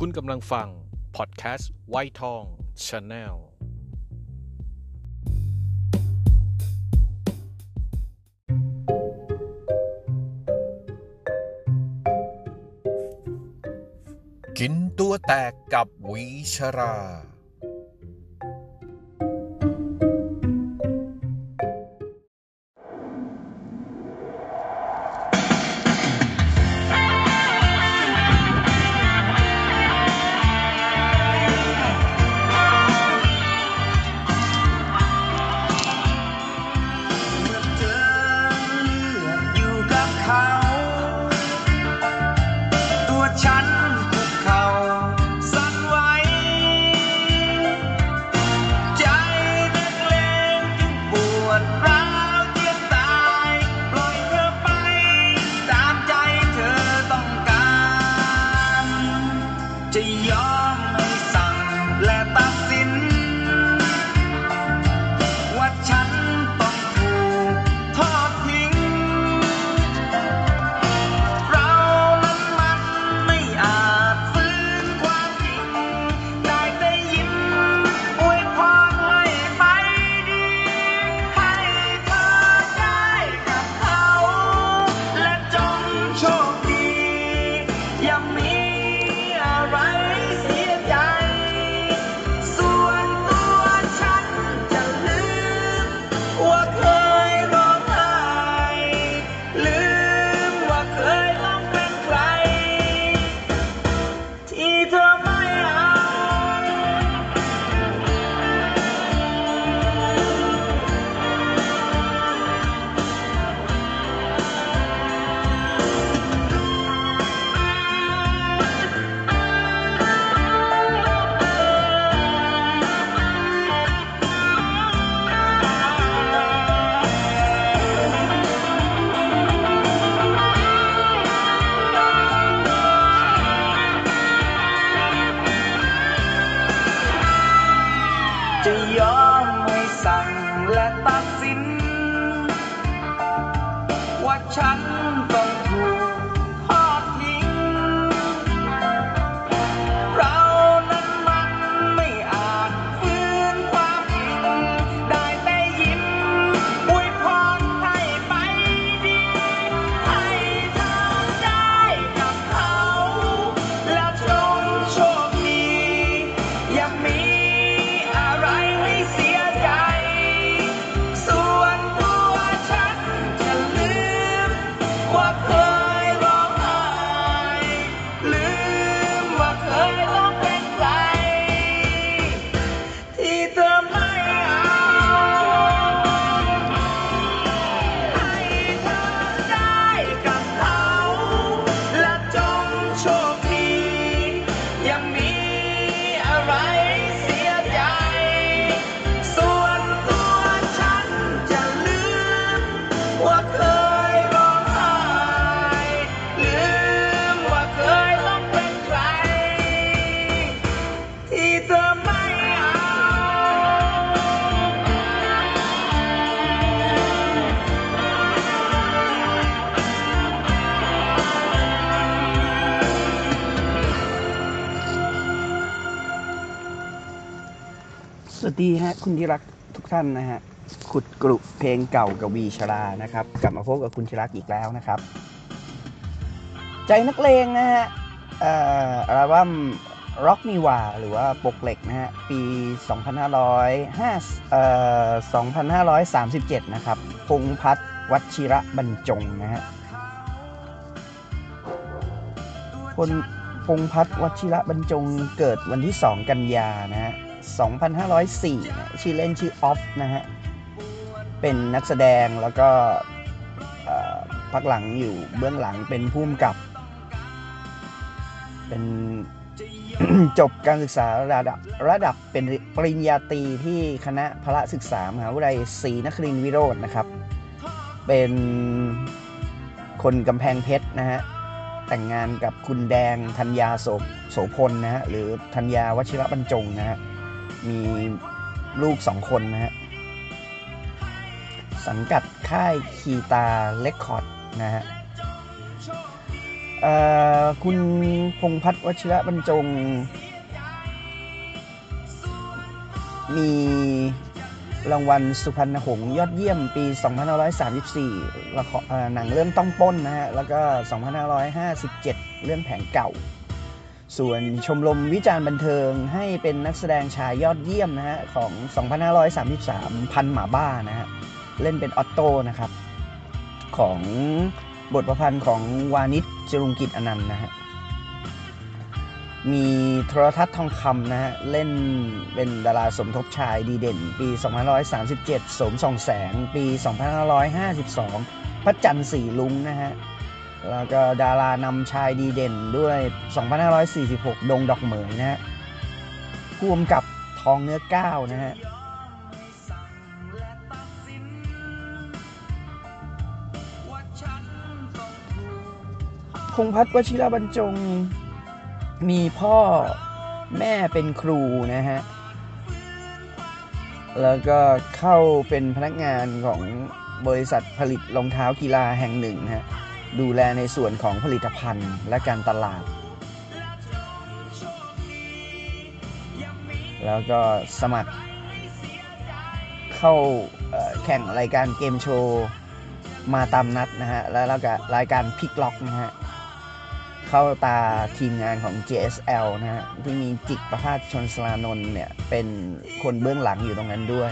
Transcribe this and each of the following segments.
คุณกำลังฟัง พอดแคสต์ไวท์ทองชาแนลกินตัวแตกกับวิชรา สั่งและตัดสิน ว่าฉัน ดีฮะคุณที่รักทุกท่านนะฮะขุดกรุเพลงเก่ากับวีชรานะครับ กลับมาพบกับคุณชรักอีกแล้วนะครับ ใจนักเลงนะฮะอัลบั้ม Rock Me w a หรือว่าปกเหล็กนะฮะ ปี 2505เอ่อ2537 นะครับ พงพัฒวัชิระบรรจงนะฮะคนพงพัฒวัชิระบรรจงเกิดวันที่ 2 กันยานะฮะ 2504นะชื่อเล่นชื่อออฟนะฮะ เป็นนักแสดงแล้วก็พักหลังอยู่เบื้องหลังเป็นผู้กำกับ เป็นจบการศึกษาระดับระดับเป็นปริญญาตรีที่คณะพละศึกษามหาวิทยาลัยศรีนครินทรวิโรจน์นะครับ เป็นคนกำแพงเพชรนะฮะ แต่งงานกับคุณแดงธัญญาโสโสพลนะฮะ หรือธัญญาวชิระบรรจงนะฮะ มีลูกสองคนนะฮะ สังกัดค่ายคีตาเลคคอร์ดนะฮะคุณพงพัฒน์วชิระบรรจง มีรางวัลสุพรรณหงส์ยอดเยี่ยมปี 2534ละครหนังเรื่องต้องป้นนะฮะ แล้วก็ 2557 เรื่องแผงเก่า ส่วนชมรมวิจารณ์บันเทิงให้เป็นนักแสดงชายยอดเยี่ยมนะฮะของ 2533 พันหมาบ้านะฮะเล่นเป็นออตโต้นะครับ ของบทประพันธ์ของวานิชจรุงกิจอนันต์นะฮะมีโทรทัศน์ทองคำนะฮะเล่นเป็นดาราสมทบชายดีเด่น ปี 2537 สมส่องแสง ปี 2552 พระจันทร์สีลุงนะฮะ แล้วก็ดารานำชายดีเด่นด้วย 2546 ดงดอกเหมยนะฮะผู้กำกับทองเนื้อก้าวนะฮะพงพัฒน์วชิระบรรจง มีพ่อแม่เป็นครูนะฮะ แล้วก็เข้าเป็นพนักงานของบริษัทผลิตรองเท้ากีฬาแห่งหนึ่งนะฮะ ดูแลในส่วนของผลิตภัณฑ์และการตลาด แล้วก็สมัครเข้าแข่งรายการเกมโชว์มาตามนัดนะฮะ แล้วก็รายการพิกล็อกนะฮะ เข้าตาทีมงานของ JSL นะฮะ ที่มีจิกประภาส ชลศรานนท์เนี่ย เป็นคนเบื้องหลังอยู่ตรงนั้นด้วย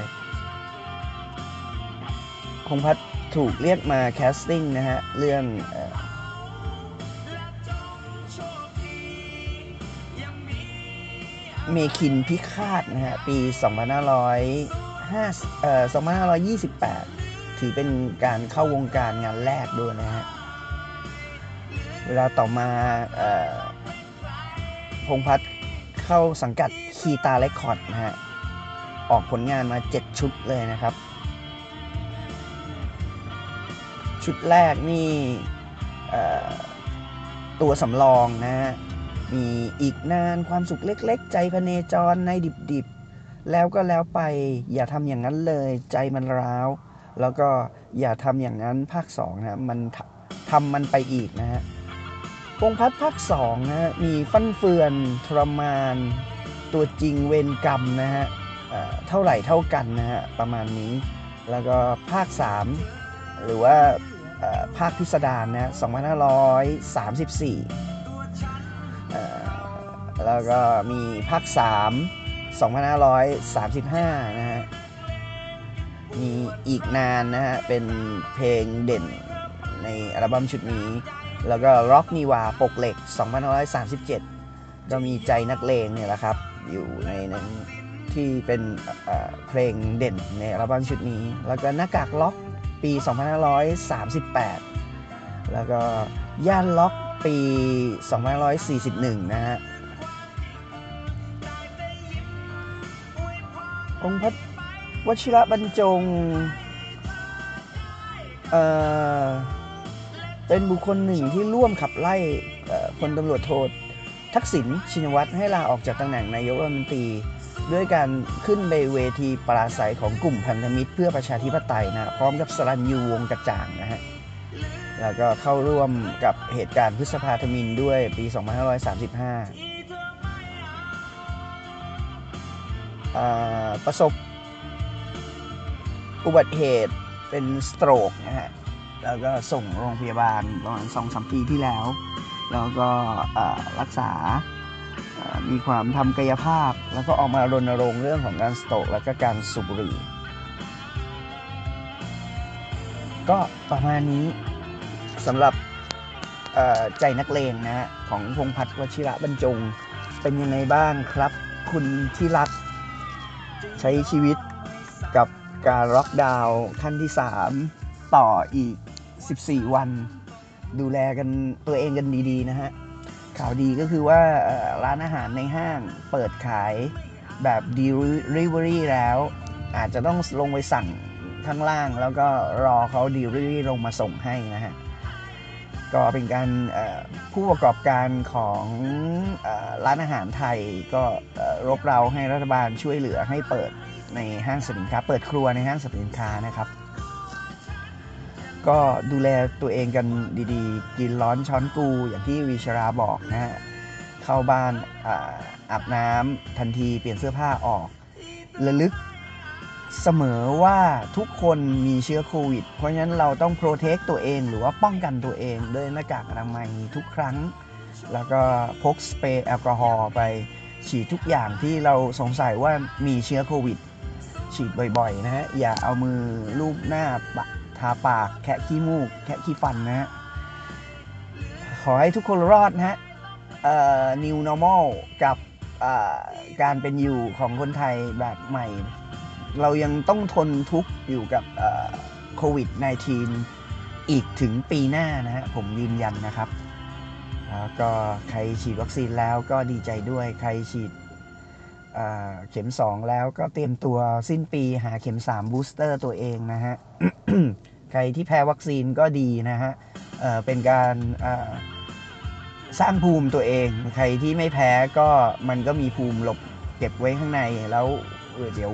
คงพัฒ ถูกเรียกมา casting นะฮะ เรื่องเมฆินทร์พิฆาตนะฮะ ปี 2505เอ่อ2528 ถือเป็นการเข้าวงการงานแรกด้วยนะฮะ เวลาต่อมาเอ่อพงพัฒน์เข้าสังกัดคีตาเรคคอร์ดนะฮะ ออกผลงานมา 7 ชุดเลยนะครับ ชุดแรกนี่ตัวสำรองนะมีอีกนานความสุขเล็ก ๆ ใจพเนจรในดิบๆ แล้วก็แล้วไปอย่าทำอย่างนั้นเลยใจมันร้าว แล้วก็อย่าทำอย่างนั้นภาค2นะมันททำมันไปอีกนะฮะพงษ์พัฒน์ภาค2นะฮะมีฟั่นเฟือนทรมาน ตัวจริงเวรกรรมนะฮะเท่าไหร่เท่ากันนะฮะประมาณนี้ แล้วก็ภาค 3 หรือว่า ภาคพิสดารนะ2534 แล้วก็มีภาค 3 2535 นะฮะ มีอีกนานนะฮะ เป็นเพลงเด่นในอัลบั้มชุดนี้ แล้วก็ร็อกนีวาปกเหล็ก 2537 ก็มีใจนักเลงเนี่ยแหละครับ อยู่ในนั้นที่เป็นเพลงเด่นในอัลบั้มชุดนี้ แล้วก็หน้ากากล็อก ปี 2538 แล้วก็ย่านล็อกปี 2541 นะฮะ องค์พัฒวชิระบรรจงเอ่อเป็นบุคคลหนึ่งที่ร่วมขับไล่พลตำรวจโททักษิณชินวัตรให้ลาออกจากตำแหน่งนายกรัฐมนตรี ด้วยการขึ้นไปเวทีปราศัยของกลุ่มพันธมิตร เพื่อประชาธิปไตยนะพร้อมกับสรัญยูวงกระจ่างนะฮะแล้วก็เข้าร่วมกับเหตุการณ์พฤษภาธมินด้วยปี 2535 ประสบอุบัติเหตุเป็นสโตรกนะฮะ แล้วก็ส่งโรงพยาบาลประมาณสองสามปีที่แล้ว แล้วก็รักษา มีความทำกายภาพ แล้วก็ออกมารณรงค์เรื่องของการสโตกแล้วก็การสูบบุหรี่ ก็ประมาณนี้สำหรับใจนักเลงนะฮะของพงพัฒน์วชิระบรรจง เป็นยังไงบ้างครับ คุณที่รัก ใช้ชีวิตกับการล็อกดาวน์ขั้นที่ 3 ต่ออีก 14 วัน ดูแลกันตัวเองกันดี ๆ นะฮะ ข่าวดีก็คือว่าร้านอาหารในห้างเปิดขายแบบ Delivery แล้ว อาจจะต้องลงไปสั่งข้างล่าง แล้วก็รอเขา Delivery ลงมาส่งให้นะฮะ ก็เป็นการผู้ประกอบการของอร้านอาหารไทยก็รบเราให้รัฐบาลช่วยเหลือให้เปิดในห้างสรรพสินค้า เปิดครัวในห้างสรรพสินค้านะครับ ก็ดูแลตัวเองกันดีๆ กินร้อนช้อนกูอย่างที่วิชราบอกนะฮะ เข้าบ้านอาบน้ำทันทีเปลี่ยนเสื้อผ้าออกระลึกเสมอว่าทุกคนมีเชื้อโควิด เพราะฉะนั้นเราต้องโปรเทคตัวเองหรือว่าป้องกันตัวเองด้วยหน้ากากอนามัยทุกครั้ง แล้วก็พกสเปรย์แอลกอฮอล์ไปฉีดทุกอย่างที่เราสงสัยว่ามีเชื้อโควิด ฉีดบ่อยๆนะฮะ อย่าเอามือลูบหน้าปะาปาก แคะขี้มูก แคะขี้ฟันนะฮะ ขอให้ทุกคนรอดนะฮะเอ่อ new normal กับการเป็นอยู่ของคนไทยแบบใหม่ เรายังต้องทนทุกข์อยู่กับโควิด -19 อีกถึงปีหน้านะฮะ ผมยืนยันนะครับ แล้วก็ใครฉีดวัคซีนแล้วก็ดีใจด้วย ใครฉีดเอ่อเข็ม 2 แล้วก็เตรียมตัวสิ้นปีหาเข็ม 3 booster ตัวเองนะฮะ ใครที่แพ้วัคซีนก็ดีนะฮะเเป็นการสร้างภูมิตัวเอง ใครที่ไม่แพ้ก็มันก็มีภูมิหลบเก็บไว้ข้างในแล้วเเดี๋ยว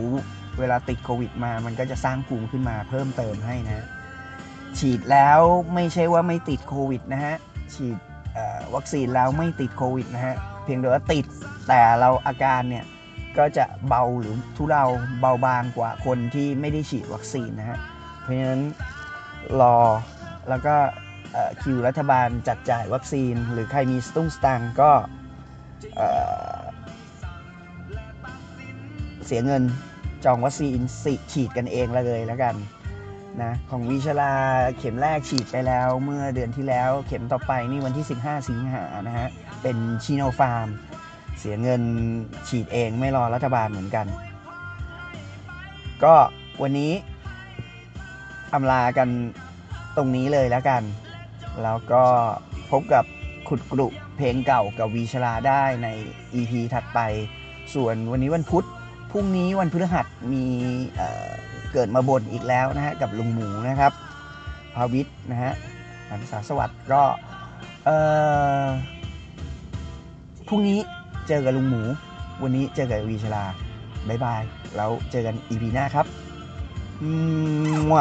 เวลาติดโควิดมา มันก็จะสร้างภูมิขึ้นมาเพิ่มเติมให้นะ ฉีดแล้วไม่ใช่ว่าไม่ติดโควิดนะฮะ ฉีดวัคซีนแล้วไม่ติดโควิดนะฮะ เพียงแต่ว่าติดแต่เราอาการเนี่ยก็จะเบาหรือทุเลาเบาบางกว่าคนที่ไม่ได้ฉีดวัคซีนนะฮะ เพราะฉะนั้น รอ แล้วก็คิวรัฐบาลจัดจ่ายวัคซีน หรือใครมีสตุ้งสตังก็เสียเงินจองวัคซีนสิฉีดกันเองละเลยแล้วกันนะของวิชลาเข็มแรกฉีดไปแล้วเมื่อเดือนที่แล้วเข็มต่อไปนี่วันที่ 15 สิงหานะฮะ เป็นชิโนฟาร์ม เสียเงินฉีดเองไม่รอรัฐบาลเหมือนกัน ก็วันนี้ อำลากันตรงนี้เลยแล้วกัน แล้วก็พบกับขุดกรุเพลงเก่ากับวีชลาได้ใน EP ถัดไป ส่วนวันนี้วันพุธพรุ่งนี้วันพฤหัสมีเเกิดมาบนอีกแล้วนะฮะกับลุงหมูนะครับภาวิทย์นะฮะหันษาสวัสดิ์ก็พรุ่งนี้เจอกับลุงหมู วันนี้เจอกับวีชลาบายบาย แล้วเจอกัน EP หน้าครับ มัว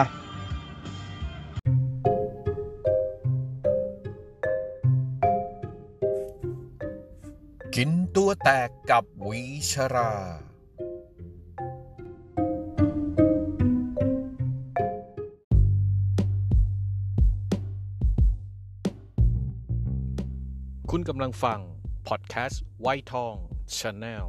กินตัวแตกกับวิชรา คุณกำลังฟัง พอดแคสต์ไวท์ทองชาแนล